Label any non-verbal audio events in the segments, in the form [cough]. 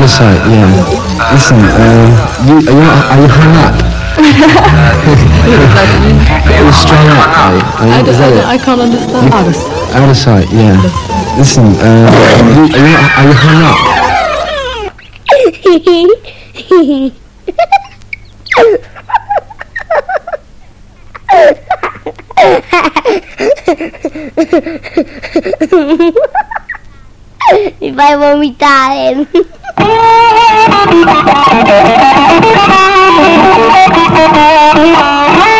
Out of sight, yeah. Listen, uh, you, are, you, are you hung up? You're strung up, are you? Are you- I, is that it? I, I can't understand. Out of sight. Out of sight, yeah. Listen, uh, you, are, you, are you hung up? Mi fai vomitare. [laughs] Thank you.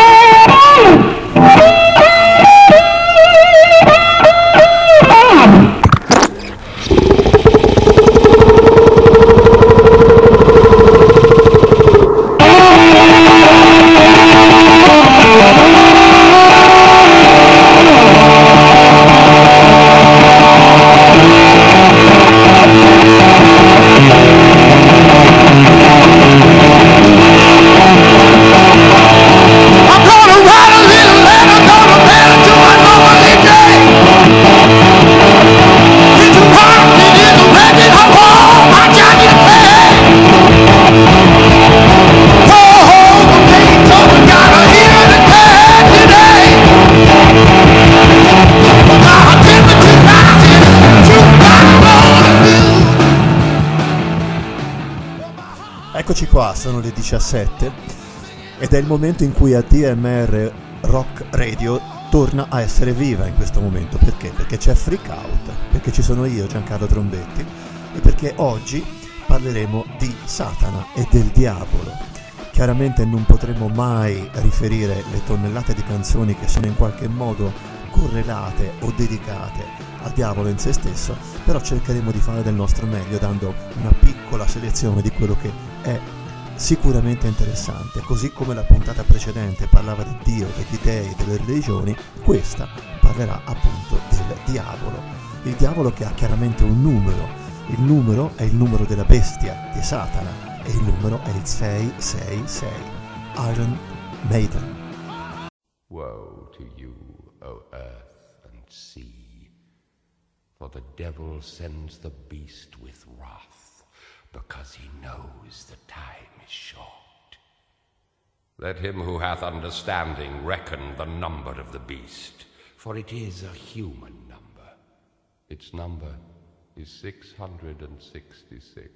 Qua, sono le 17 ed è il momento in cui ADMR Rock Radio torna a essere viva in questo momento. Perché? Perché c'è Freak Out, perché ci sono io, Giancarlo Trombetti, e perché oggi parleremo di Satana e del diavolo. Chiaramente non potremo mai riferire le tonnellate di canzoni che sono in qualche modo correlate o dedicate al diavolo in se stesso, però cercheremo di fare del nostro meglio dando una piccola selezione di quello che è sicuramente interessante, così come la puntata precedente parlava di Dio, degli dei, delle religioni, questa parlerà appunto del diavolo. Il diavolo che ha chiaramente un numero, il numero è il numero della bestia, di Satana, e il numero è il 666, Iron Maiden. Woe to you, O earth and sea, for the devil sends the beast with wrath, because he knows the time short. Let him who hath understanding reckon the number of the beast, for it is a human number. Its number is 666.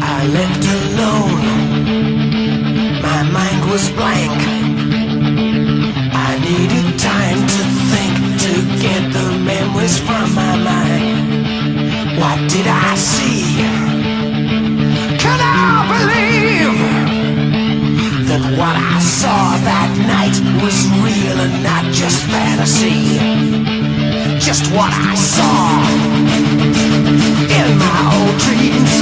I left alone. My mind was blank. I needed time to think to get the memories from my mind. What did I see? Can I believe that what I saw that night was real and not just fantasy? Just what I saw in my old dreams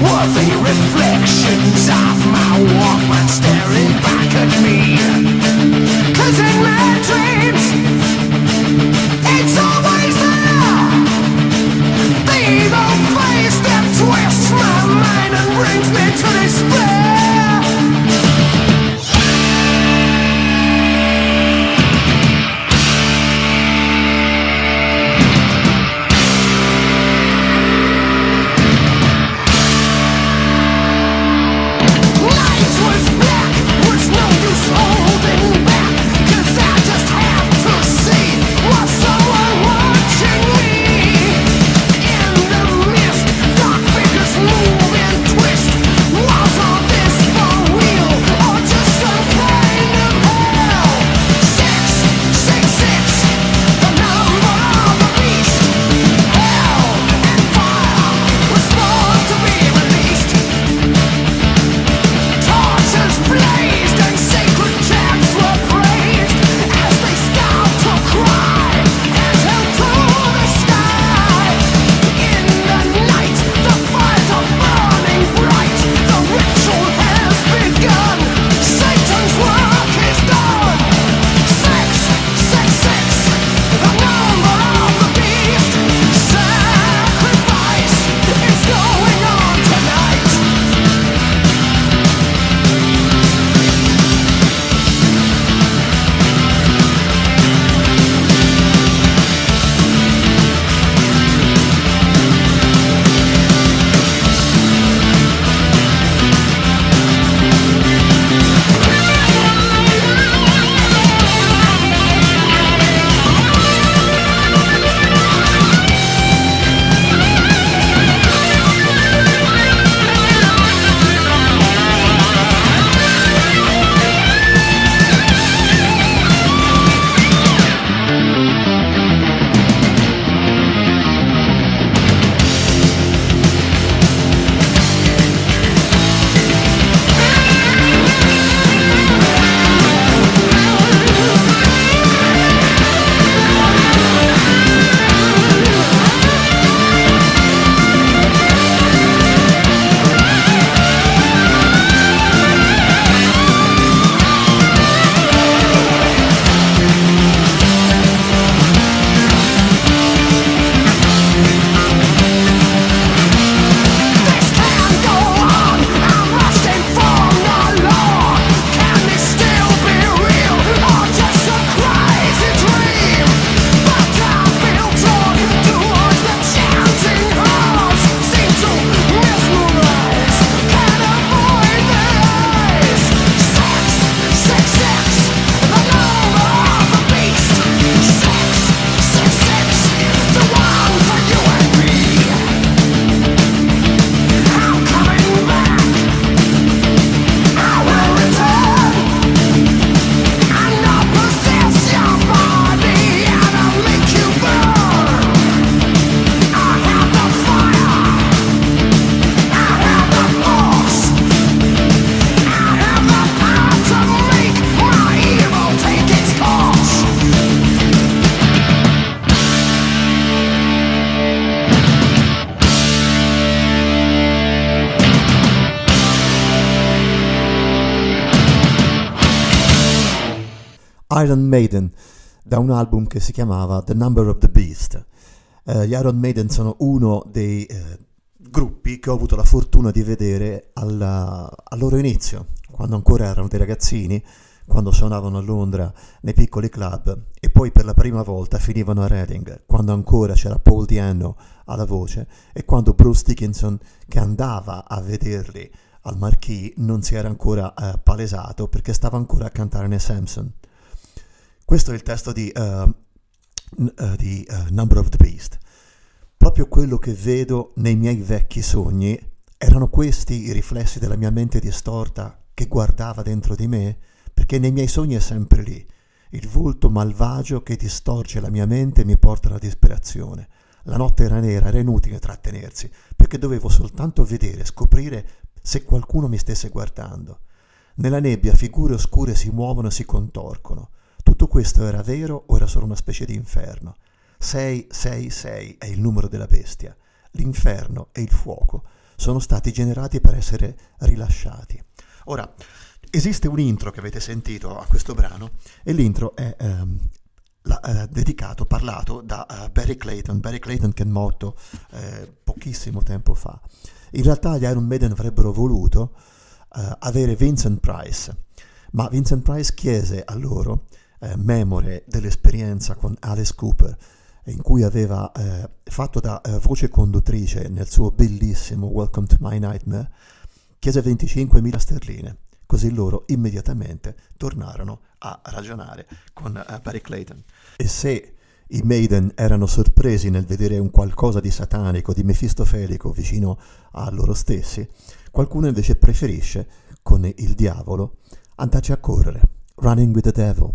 were the reflections of my Walkman staring back at me. Iron Maiden da un album che si chiamava The Number of the Beast. Eh, gli Iron Maiden sono uno dei eh, gruppi che ho avuto la fortuna di vedere alla- al loro inizio, quando ancora erano dei ragazzini, quando suonavano a Londra nei piccoli club e poi per la prima volta finivano a Reading, quando ancora c'era Paul Diano alla voce e quando Bruce Dickinson che andava a vederli al Marquis non si era ancora eh, palesato perché stava ancora a cantare nei Samson. Questo è il testo di, n- eh, di eh, Number of the Beast. Proprio quello che vedo nei miei vecchi sogni erano questi i riflessi della mia mente distorta che guardava dentro di me, perché nei miei sogni è sempre lì, il volto malvagio che distorce la mia mente e mi porta alla disperazione. La notte era nera, era inutile trattenersi, perché dovevo soltanto vedere, scoprire se qualcuno mi stesse guardando. Nella nebbia figure oscure si muovono e si contorcono. Tutto questo era vero o era solo una specie di inferno? 666 è il numero della bestia. L'inferno e il fuoco sono stati generati per essere rilasciati. Ora, esiste un intro che avete sentito a questo brano e l'intro è ehm, la- eh, dedicato, parlato da eh, Barry Clayton, Barry Clayton che è morto eh, pochissimo tempo fa. In realtà gli Iron Maiden avrebbero voluto eh, avere Vincent Price, ma Vincent Price chiese a loro, eh, memore dell'esperienza con Alice Cooper, in cui aveva eh, fatto da eh, voce conduttrice nel suo bellissimo Welcome to My Nightmare, chiese 25.000 sterline. Così loro immediatamente tornarono a ragionare con eh, Barry Clayton. E se i Maiden erano sorpresi nel vedere un qualcosa di satanico, di mefistofelico vicino a loro stessi, qualcuno invece preferisce, con il diavolo, andarci a correre. Running with the Devil.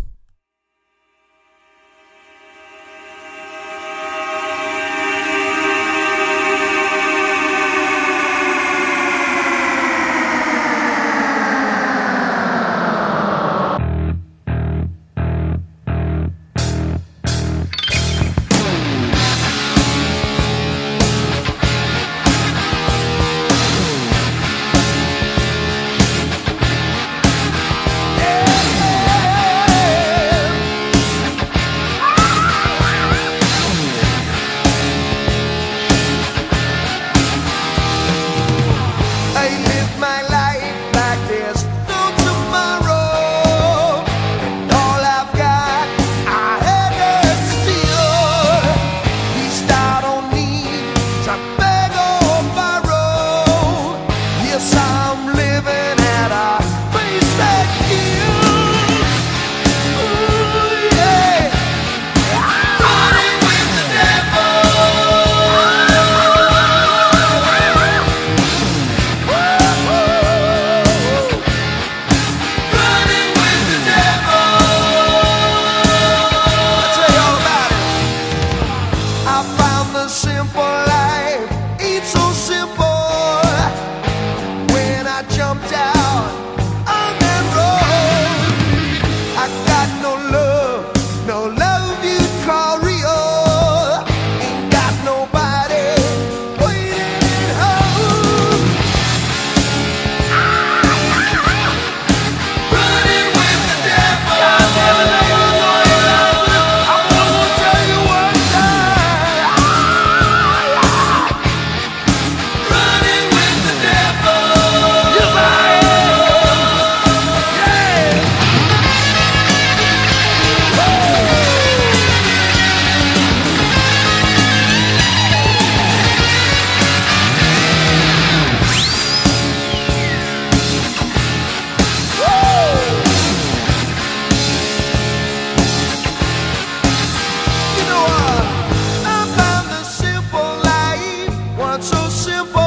Eu simple.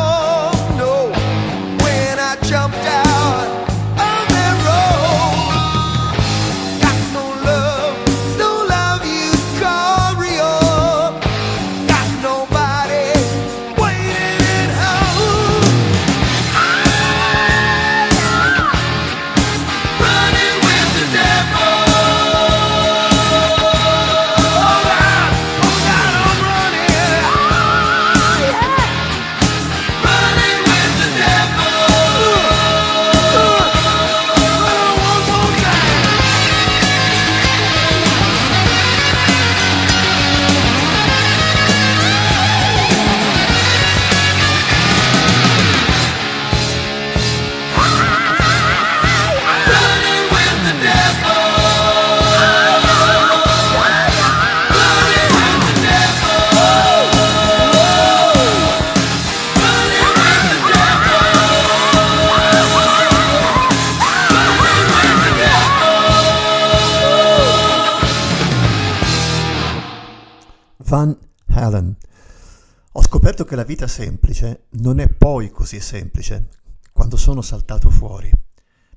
Vita semplice non è poi così semplice quando sono saltato fuori,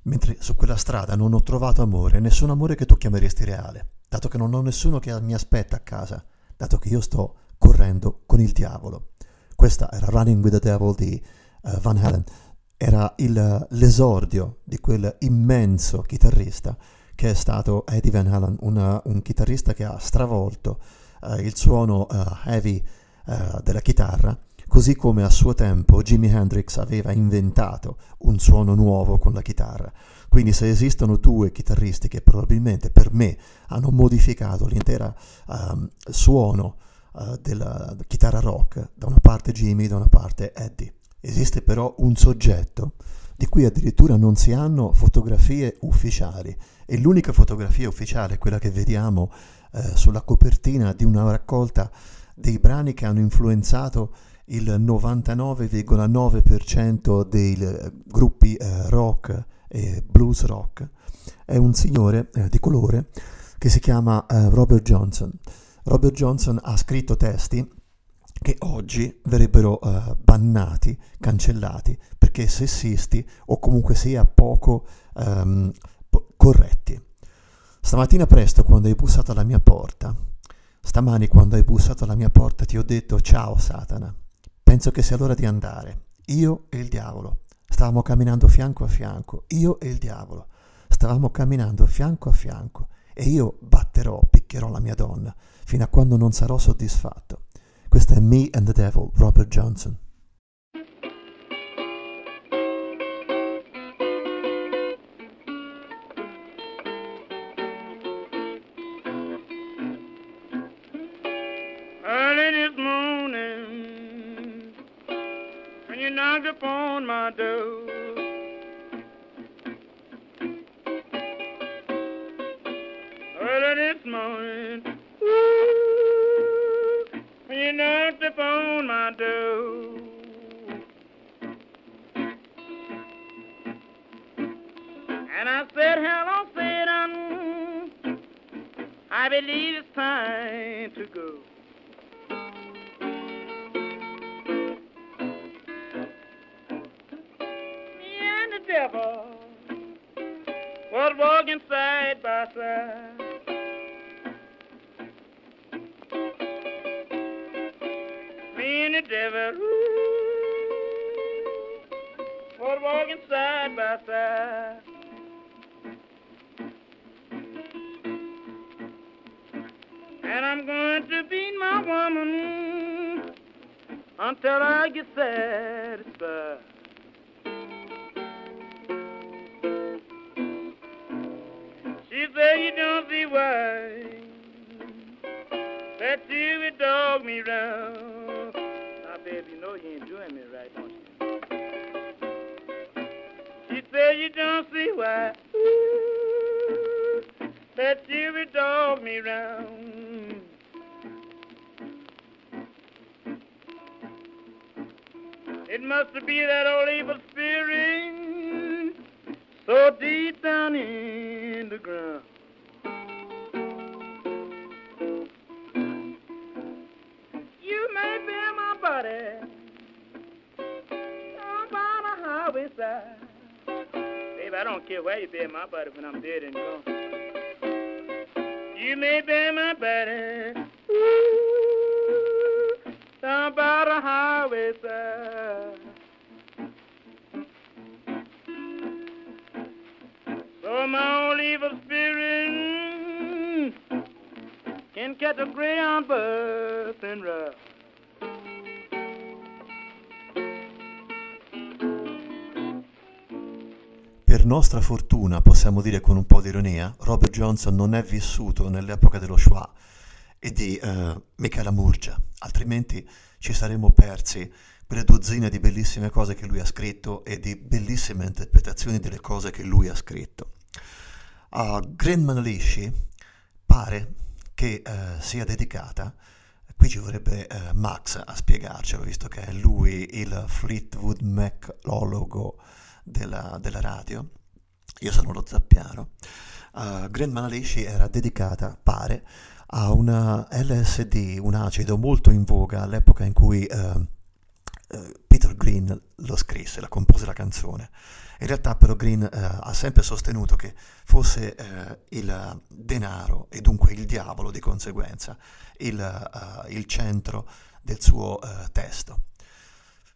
mentre su quella strada non ho trovato amore, nessun amore che tu chiameresti reale, dato che non ho nessuno che mi aspetta a casa, dato che io sto correndo con il diavolo. Questa era Running with the Devil di uh, Van Halen, era il, l'esordio di quel immenso chitarrista che è stato Eddie Van Halen, una, un chitarrista che ha stravolto uh, il suono uh, heavy della chitarra, così come a suo tempo Jimi Hendrix aveva inventato un suono nuovo con la chitarra. Quindi se esistono due chitarristi che probabilmente per me hanno modificato l'intero um, suono della chitarra rock, da una parte Jimmy, da una parte Eddie. Esiste però un soggetto di cui addirittura non si hanno fotografie ufficiali e l'unica fotografia ufficiale è quella che vediamo eh, sulla copertina di una raccolta dei brani che hanno influenzato il 99,9% dei eh, gruppi eh, rock e blues rock. È un signore eh, di colore che si chiama eh, Robert Johnson. Robert Johnson ha scritto testi che oggi verrebbero uh, bannati, cancellati, perché sessisti o comunque sia poco um, po- corretti. Stamattina presto quando hai bussato alla mia porta, stamani quando hai bussato alla mia porta ti ho detto ciao Satana, penso che sia l'ora di andare, io e il diavolo. Stavamo camminando fianco a fianco, io e il diavolo. Stavamo camminando fianco a fianco e io batterò, picchierò la mia donna, fino a quando non sarò soddisfatto. Questa è Me and the Devil, Robert Johnson. Was walking side by side. And I'm going to beat my woman until I get satisfied. Why ooh, that would dog me round. It must be that old evil spirit so deep down in the ground. Don't care where you bear my body when I'm dead and gone. You may bear my body ooh, down by the highway side. So my old evil spirit can catch a greyhound bus and ride. Nostra fortuna, possiamo dire con un po' di ironia, Robert Johnson non è vissuto nell'epoca dello Shoah e di uh, Michela Murgia, altrimenti ci saremmo persi quelle dozzine di bellissime cose che lui ha scritto e di bellissime interpretazioni delle cose che lui ha scritto. A Grandman Lisci pare che uh, sia dedicata, qui ci vorrebbe uh, Max a spiegarcelo, visto che è lui il Fleetwood Macologo della, della radio, io sono lo zappiano. Uh, Green Manalishi era dedicata, pare, a una LSD, un acido molto in voga all'epoca in cui uh, Peter Green lo scrisse, la compose la canzone. In realtà però Green ha sempre sostenuto che fosse il denaro e dunque il diavolo di conseguenza il, il centro del suo testo.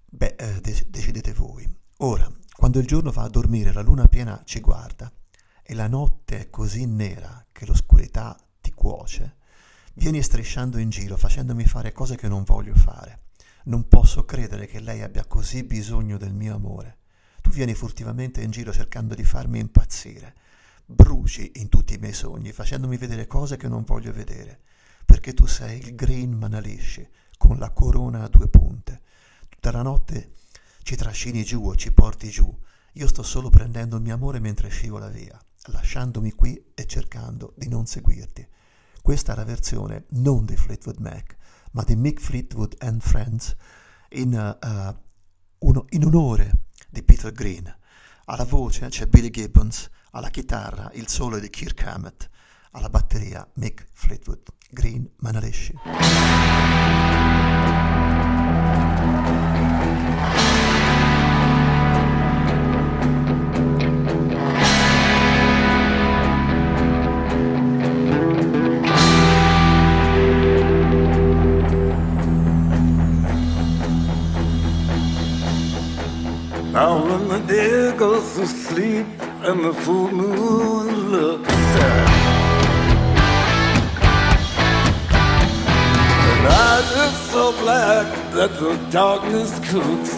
Beh, de- decidete voi. Ora, quando il giorno va a dormire, la luna piena ci guarda e la notte è così nera che l'oscurità ti cuoce, vieni strisciando in giro facendomi fare cose che non voglio fare. Non posso credere che lei abbia così bisogno del mio amore. Tu vieni furtivamente in giro cercando di farmi impazzire. Bruci in tutti i miei sogni, facendomi vedere cose che non voglio vedere, perché tu sei il Green Manalishi, con la corona a due punte. Tutta la notte ci trascini giù o ci porti giù. Io sto solo prendendo il mio amore mentre scivola via lasciandomi qui e cercando di non seguirti. Questa è la versione non di Fleetwood Mac, ma di Mick Fleetwood and Friends in, uh, uno, in onore di Peter Green. Alla voce c'è Billy Gibbons, alla chitarra il solo di Kirk Hammett, alla batteria Mick Fleetwood, Green Manalishi. Now when the deer goes to sleep and the full moon looks sad And eyes are so black that the darkness cooks.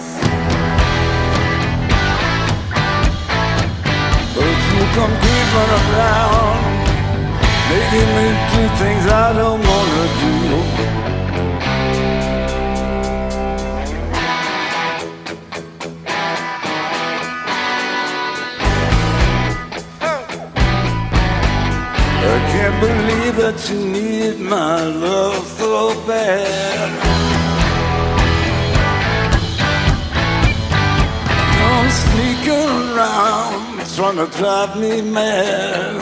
But you come creeping around Making me do things I don't wanna do that you need my love so bad. You're sneaking around, trying to drive me mad.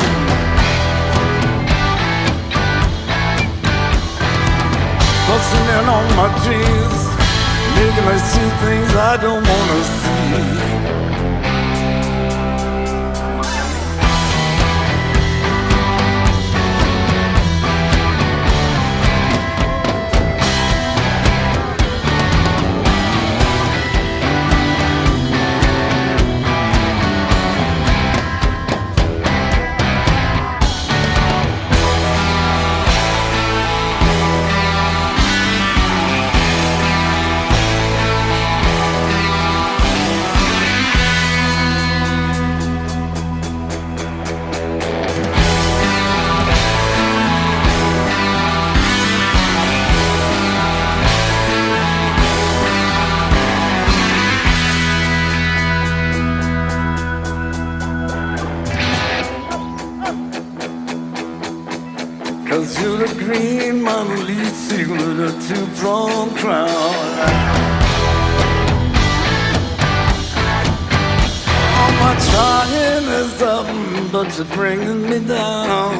Busting in on my dreams, making me see things I don't wanna see. My trying is up, but you're bringing me down.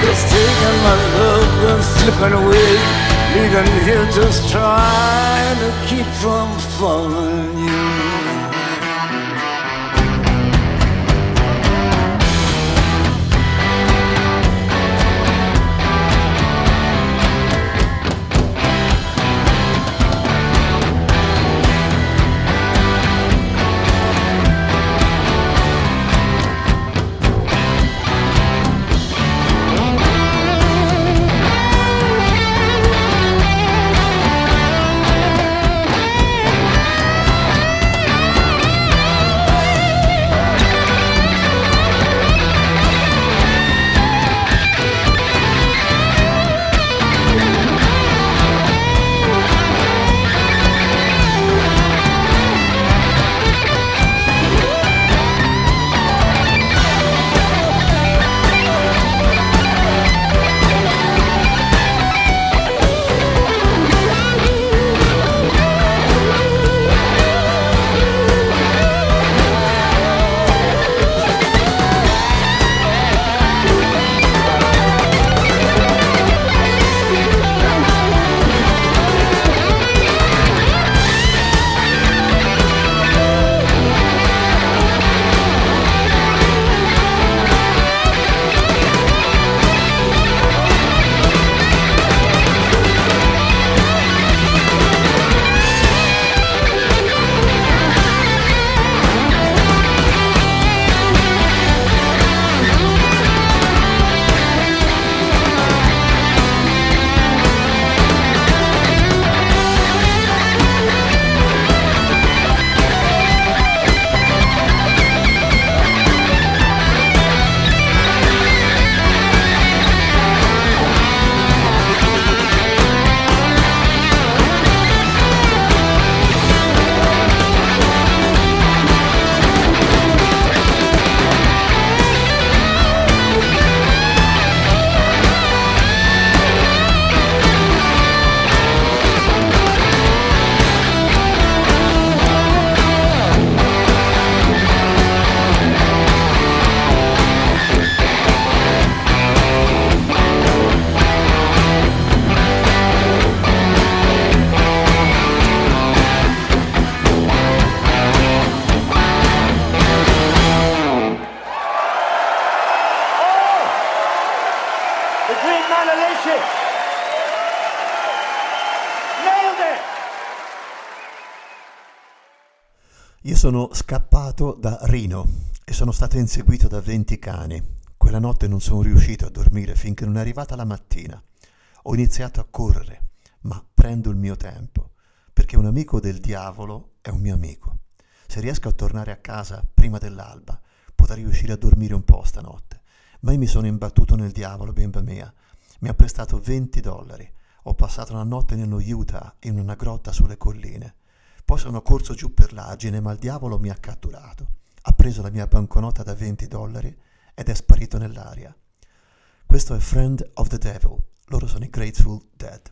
Just taking my love and slipping away, leaving here just trying to keep from falling you. Sono scappato da Rino e sono stato inseguito da 20 cani. Quella notte non sono riuscito a dormire finché non è arrivata la mattina. Ho iniziato a correre, ma prendo il mio tempo, perché un amico del diavolo è un mio amico. Se riesco a tornare a casa prima dell'alba, potrei riuscire a dormire un po' stanotte. Ma io mi sono imbattuto nel diavolo, bimba mia. Mi ha prestato 20 dollari. Ho passato una notte nello Utah in una grotta sulle colline. Poi sono corso giù per l'argine, ma il diavolo mi ha catturato. Ha preso la mia banconota da 20 dollari ed è sparito nell'aria. Questo è Friend of the Devil. Loro sono i Grateful Dead.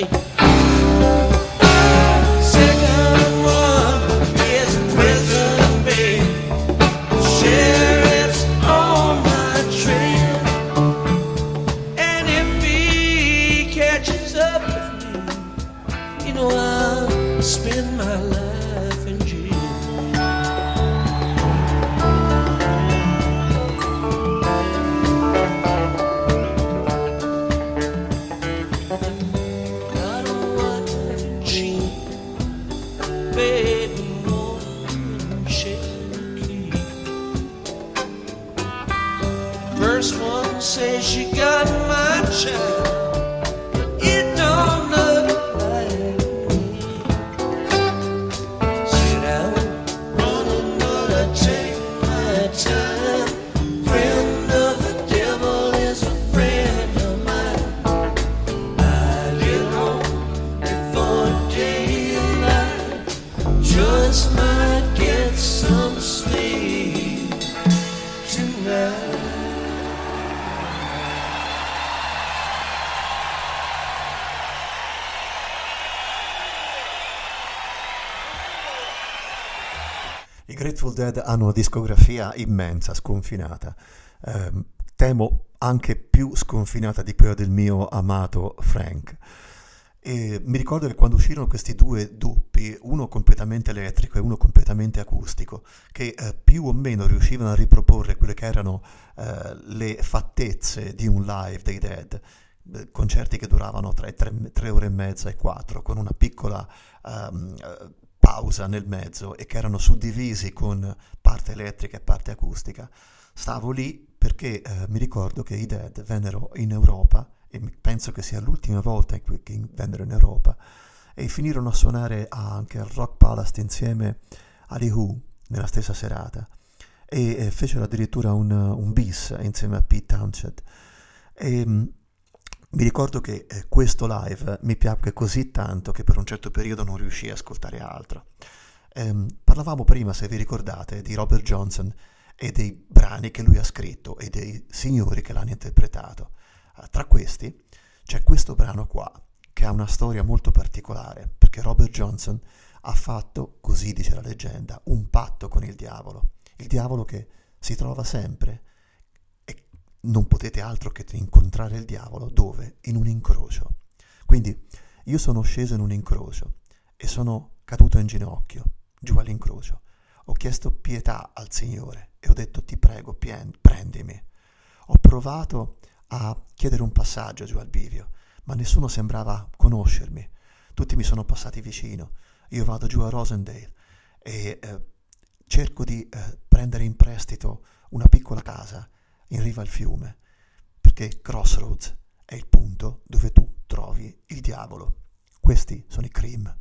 Bye. Dead hanno una discografia immensa, sconfinata. Ehm, temo anche più sconfinata di quella del mio amato Frank. E mi ricordo che quando uscirono questi due doppi, uno completamente elettrico e uno completamente acustico, che eh, più o meno riuscivano a riproporre quelle che erano eh, le fattezze di un live dei Dead, eh, concerti che duravano tra tre, tre ore e mezza e quattro, con una piccola ehm, eh, pausa nel mezzo e che erano suddivisi con parte elettrica e parte acustica. Stavo lì perché eh, mi ricordo che i Dead vennero in Europa e penso che sia l'ultima volta in cui vennero in Europa e finirono a suonare anche al Rock Palace insieme agli Who nella stessa serata e eh, fecero addirittura un, un bis insieme a Pete Townshend e mm, mi ricordo che eh, questo live mi piacque così tanto che per un certo periodo non riuscii a ascoltare altro. Ehm, parlavamo prima, se vi ricordate, di Robert Johnson e dei brani che lui ha scritto e dei signori che l'hanno interpretato. Eh, tra questi c'è questo brano qua, che ha una storia molto particolare, perché Robert Johnson ha fatto, così dice la leggenda, un patto con il diavolo. Il diavolo che si trova sempre non potete altro che incontrare il diavolo dove? In un incrocio. Quindi io sono sceso in un incrocio e sono caduto in ginocchio giù all'incrocio. Ho chiesto pietà al Signore e ho detto ti prego, pien- prendimi. Ho provato a chiedere un passaggio giù al bivio, ma nessuno sembrava conoscermi. Tutti mi sono passati vicino. Io vado giù a Rosendale e eh, cerco di eh, prendere in prestito una piccola casa in riva al fiume, perché Crossroads è il punto dove tu trovi il diavolo. Questi sono i Cream.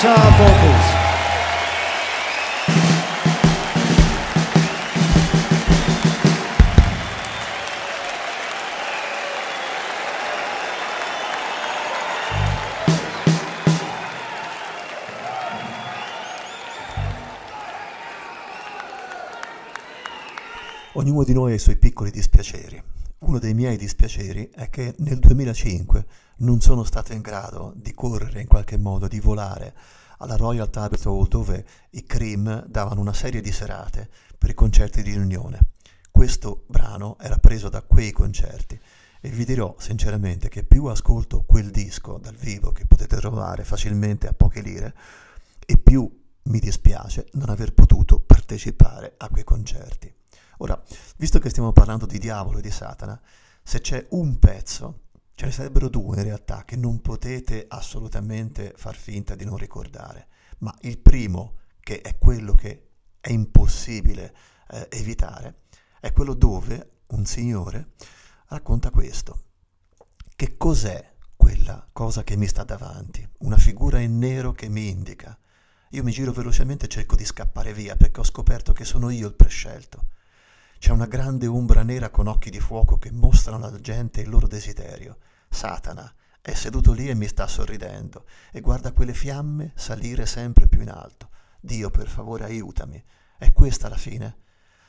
Guitar vocals. Ognuno di noi ha i suoi piccoli dispiaceri. Uno dei miei dispiaceri è che nel 2005 non sono stato in grado di correre in qualche modo, di volare alla Royal Albert Hall dove i Cream davano una serie di serate per i concerti di riunione. Questo brano era preso da quei concerti e vi dirò sinceramente che più ascolto quel disco dal vivo che potete trovare facilmente a poche lire e più mi dispiace non aver potuto partecipare a quei concerti. Ora, visto che stiamo parlando di diavolo e di Satana, se c'è un pezzo, ce ne sarebbero due in realtà, che non potete assolutamente far finta di non ricordare, ma il primo, che è quello che è impossibile eh, evitare, è quello dove un signore racconta questo. Che cos'è quella cosa che mi sta davanti? Una figura in nero che mi indica. Io mi giro velocemente e cerco di scappare via perché ho scoperto che sono io il prescelto. C'è una grande ombra nera con occhi di fuoco che mostrano alla gente il loro desiderio. Satana è seduto lì e mi sta sorridendo e guarda quelle fiamme salire sempre più in alto. Dio, per favore, aiutami. È questa la fine?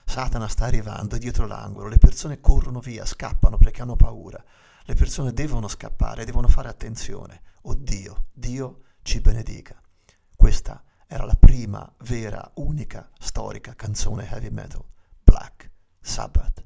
Satana sta arrivando è dietro l'angolo, le persone corrono via, scappano perché hanno paura. Le persone devono scappare, devono fare attenzione. Oh Dio, ci benedica. Questa era la prima, vera, unica, storica canzone heavy metal, Sabbath.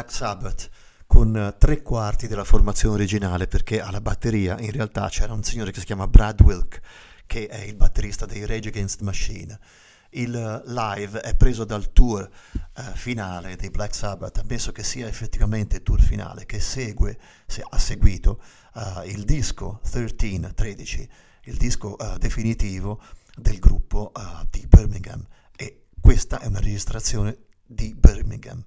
Black Sabbath con eh, tre quarti della formazione originale perché alla batteria in realtà c'era un signore che si chiama Brad Wilk che è il batterista dei Rage Against Machine. Il eh, live è preso dal tour eh, finale dei Black Sabbath, ammesso che sia effettivamente il tour finale che segue, se ha seguito eh, il disco 13, 13, il disco eh, definitivo del gruppo eh, di Birmingham e questa è una registrazione di Birmingham.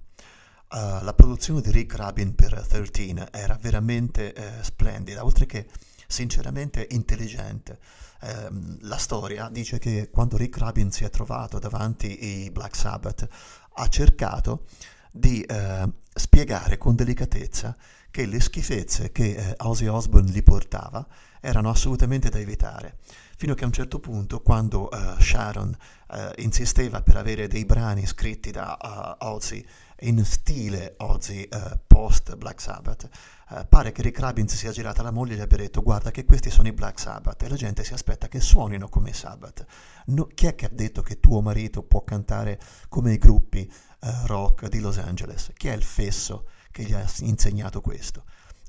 Uh, la produzione di Rick Rabin per 13 era veramente eh, splendida, oltre che sinceramente intelligente. Ehm, la storia dice che quando Rick Rabin si è trovato davanti i Black Sabbath ha cercato di eh, spiegare con delicatezza che le schifezze che eh, Ozzy Osbourne gli portava erano assolutamente da evitare, fino che a un certo punto, quando eh, Sharon eh, insisteva per avere dei brani scritti da uh, Ozzy in stile Ozzy eh, post Black Sabbath, eh, pare che Rick Rabin si sia girata alla moglie e gli abbia detto guarda che questi sono i Black Sabbath e la gente si aspetta che suonino come i Sabbath. No, chi è che ha detto che tuo marito può cantare come i gruppi eh, rock di Los Angeles? Chi è il fesso che gli ha insegnato questo?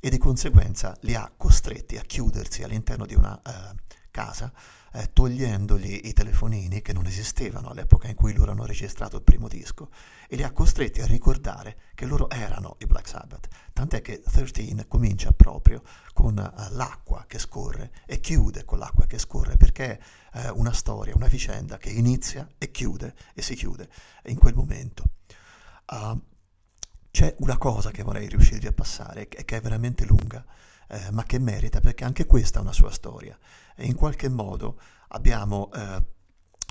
e di conseguenza li ha costretti a chiudersi all'interno di una eh, casa eh, togliendogli i telefonini che non esistevano all'epoca in cui loro hanno registrato il primo disco e li ha costretti a ricordare che loro erano i Black Sabbath. Tant'è che 13 comincia proprio con eh, l'acqua che scorre e chiude con l'acqua che scorre perché è eh, una storia, una vicenda che inizia e chiude e si chiude in quel momento. Uh, c'è una cosa che vorrei riuscirvi a passare e che è veramente lunga, eh, ma che merita perché anche questa ha una sua storia e in qualche modo abbiamo eh,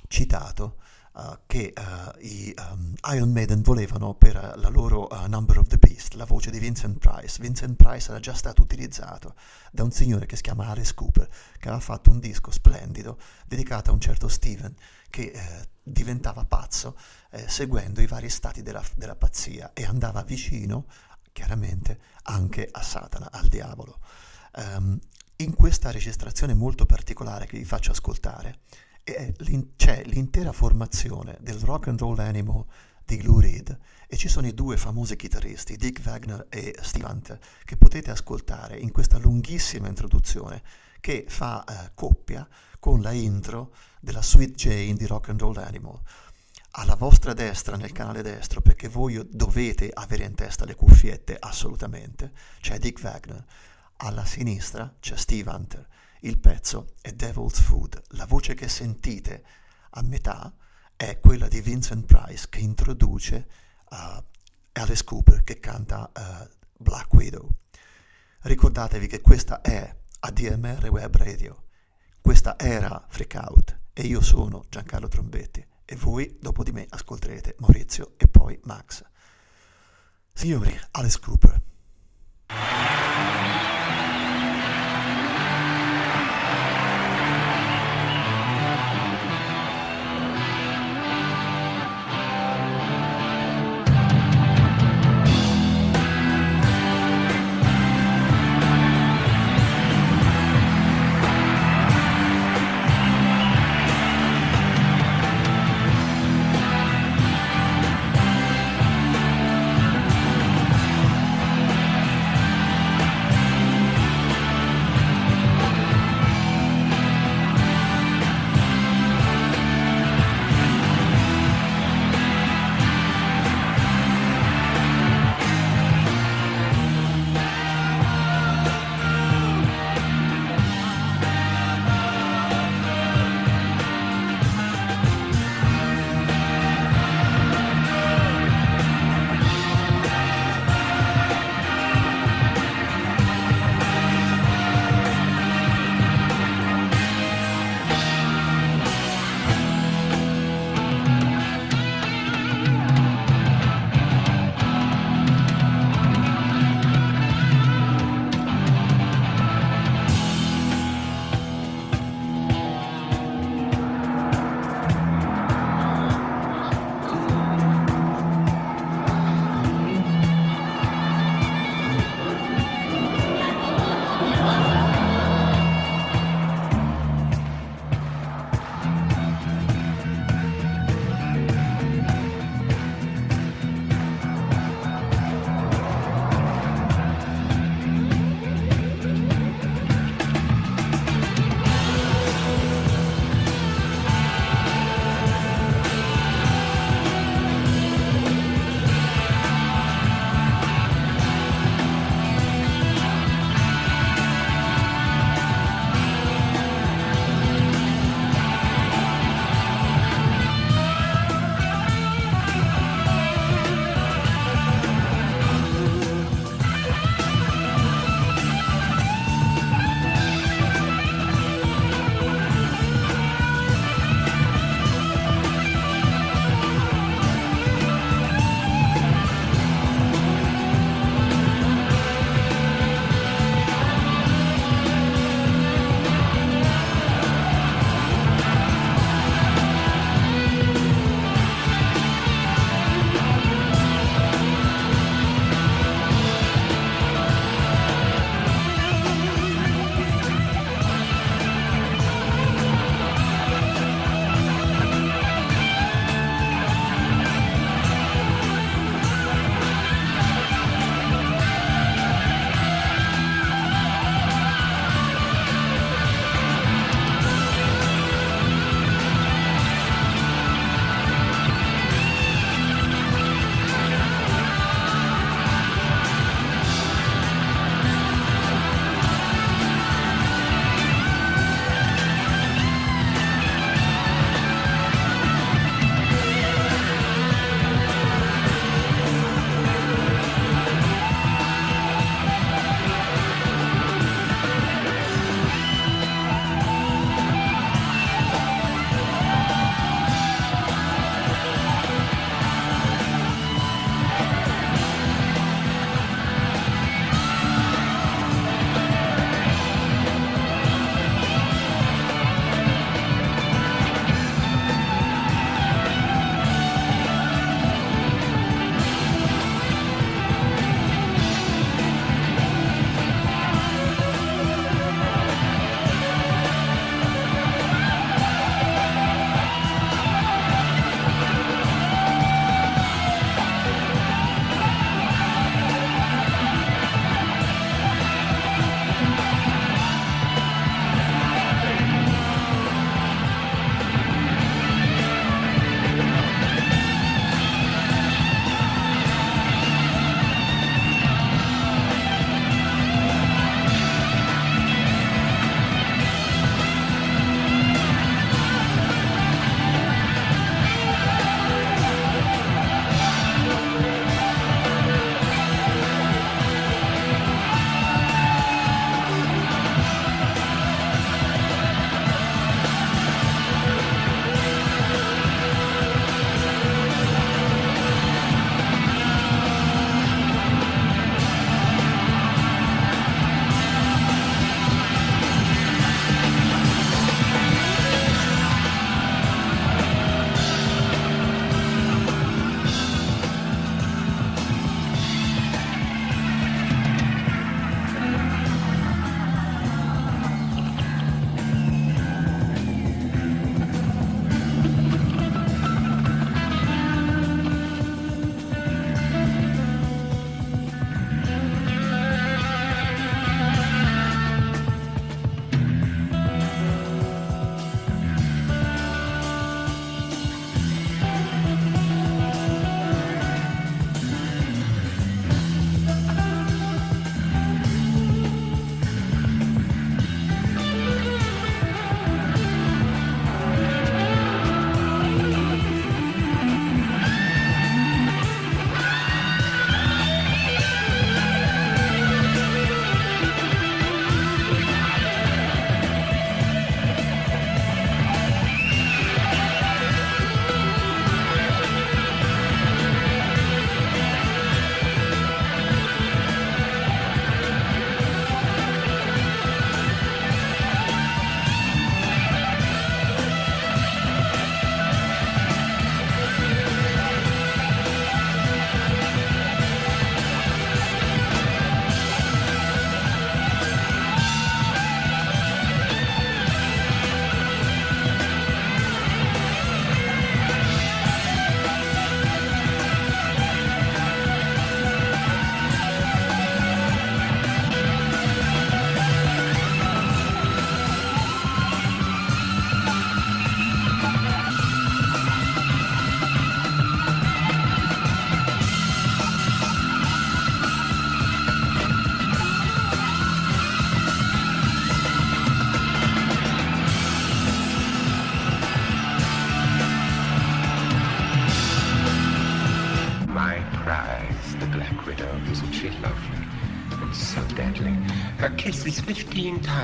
citato uh, che uh, i um, Iron Maiden volevano per uh, la loro Number of the Beast la voce di Vincent Price. Vincent Price era già stato utilizzato da un signore che si chiama Alice Cooper, che aveva fatto un disco splendido dedicato a un certo Steven che eh, diventava pazzo eh, seguendo i vari stati della, della pazzia e andava vicino, chiaramente, anche a Satana, al diavolo. Um, in questa registrazione molto particolare che vi faccio ascoltare l'in- c'è l'intera formazione del rock and roll animal di Lou Reed e ci sono i due famosi chitarristi, Dick Wagner e Steve Hunter, che potete ascoltare in questa lunghissima introduzione che fa eh, coppia con la intro della Sweet Jane di Rock and Roll Animal. Alla vostra destra, nel canale destro, perché voi dovete avere in testa le cuffiette assolutamente, c'è Dick Wagner. Alla sinistra c'è Steve Hunter il pezzo è Devil's Food. La voce che sentite a metà è quella di Vincent Price che introduce uh, Alice Cooper che canta uh, Black Widow. Ricordatevi che questa è ADMR Web Radio, questa era Freak Out e io sono Giancarlo Trombetti e voi dopo di me ascolterete Maurizio e poi Max. Signori, Alice Cooper.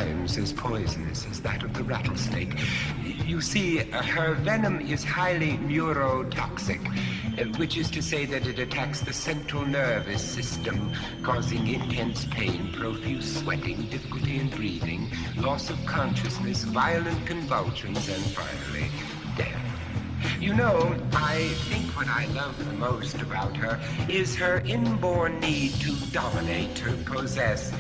Times as poisonous as that of the rattlesnake. You see, uh, her venom is highly neurotoxic, uh, which is to say that it attacks the central nervous system, causing intense pain, profuse sweating, difficulty in breathing, loss of consciousness, violent convulsions, and finally, death. You know, I think what I love the most about her is her inborn need to dominate, to possess.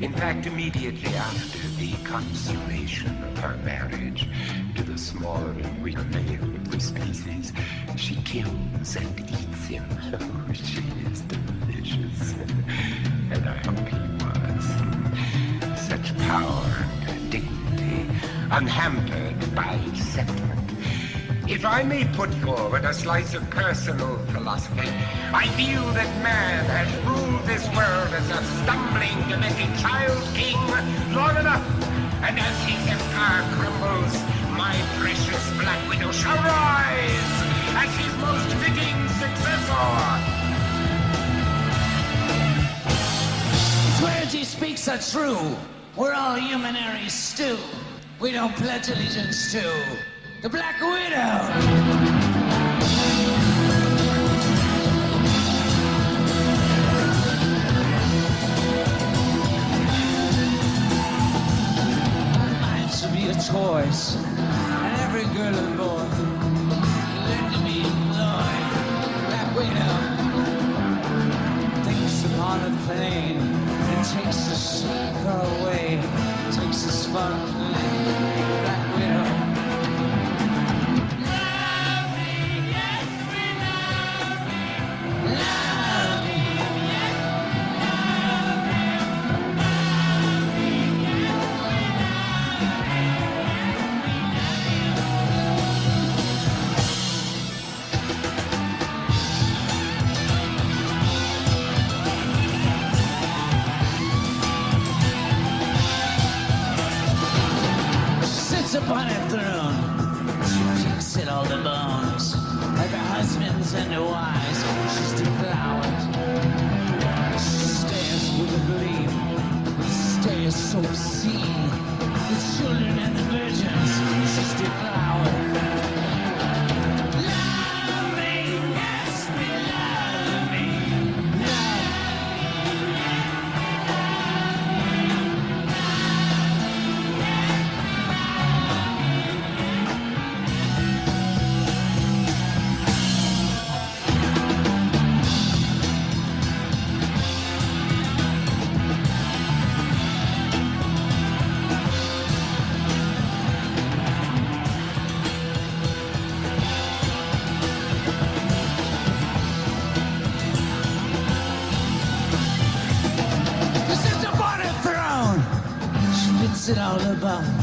In fact, immediately after the consummation of her marriage to the smaller and weaker male of the species, she kills and eats him. [laughs] Oh, she is delicious. and I hope he was. Such power and dignity, unhampered by sentiment. If I may put forward a slice of personal philosophy, I feel that man has ruled this world as a stumbling, demented child king long enough. And as his empire crumbles, my precious Black Widow shall rise as his most fitting successor. His he speaks are true. We're all humanary stew. We don't pledge allegiance to the Black Widow. Mine should be a choice, about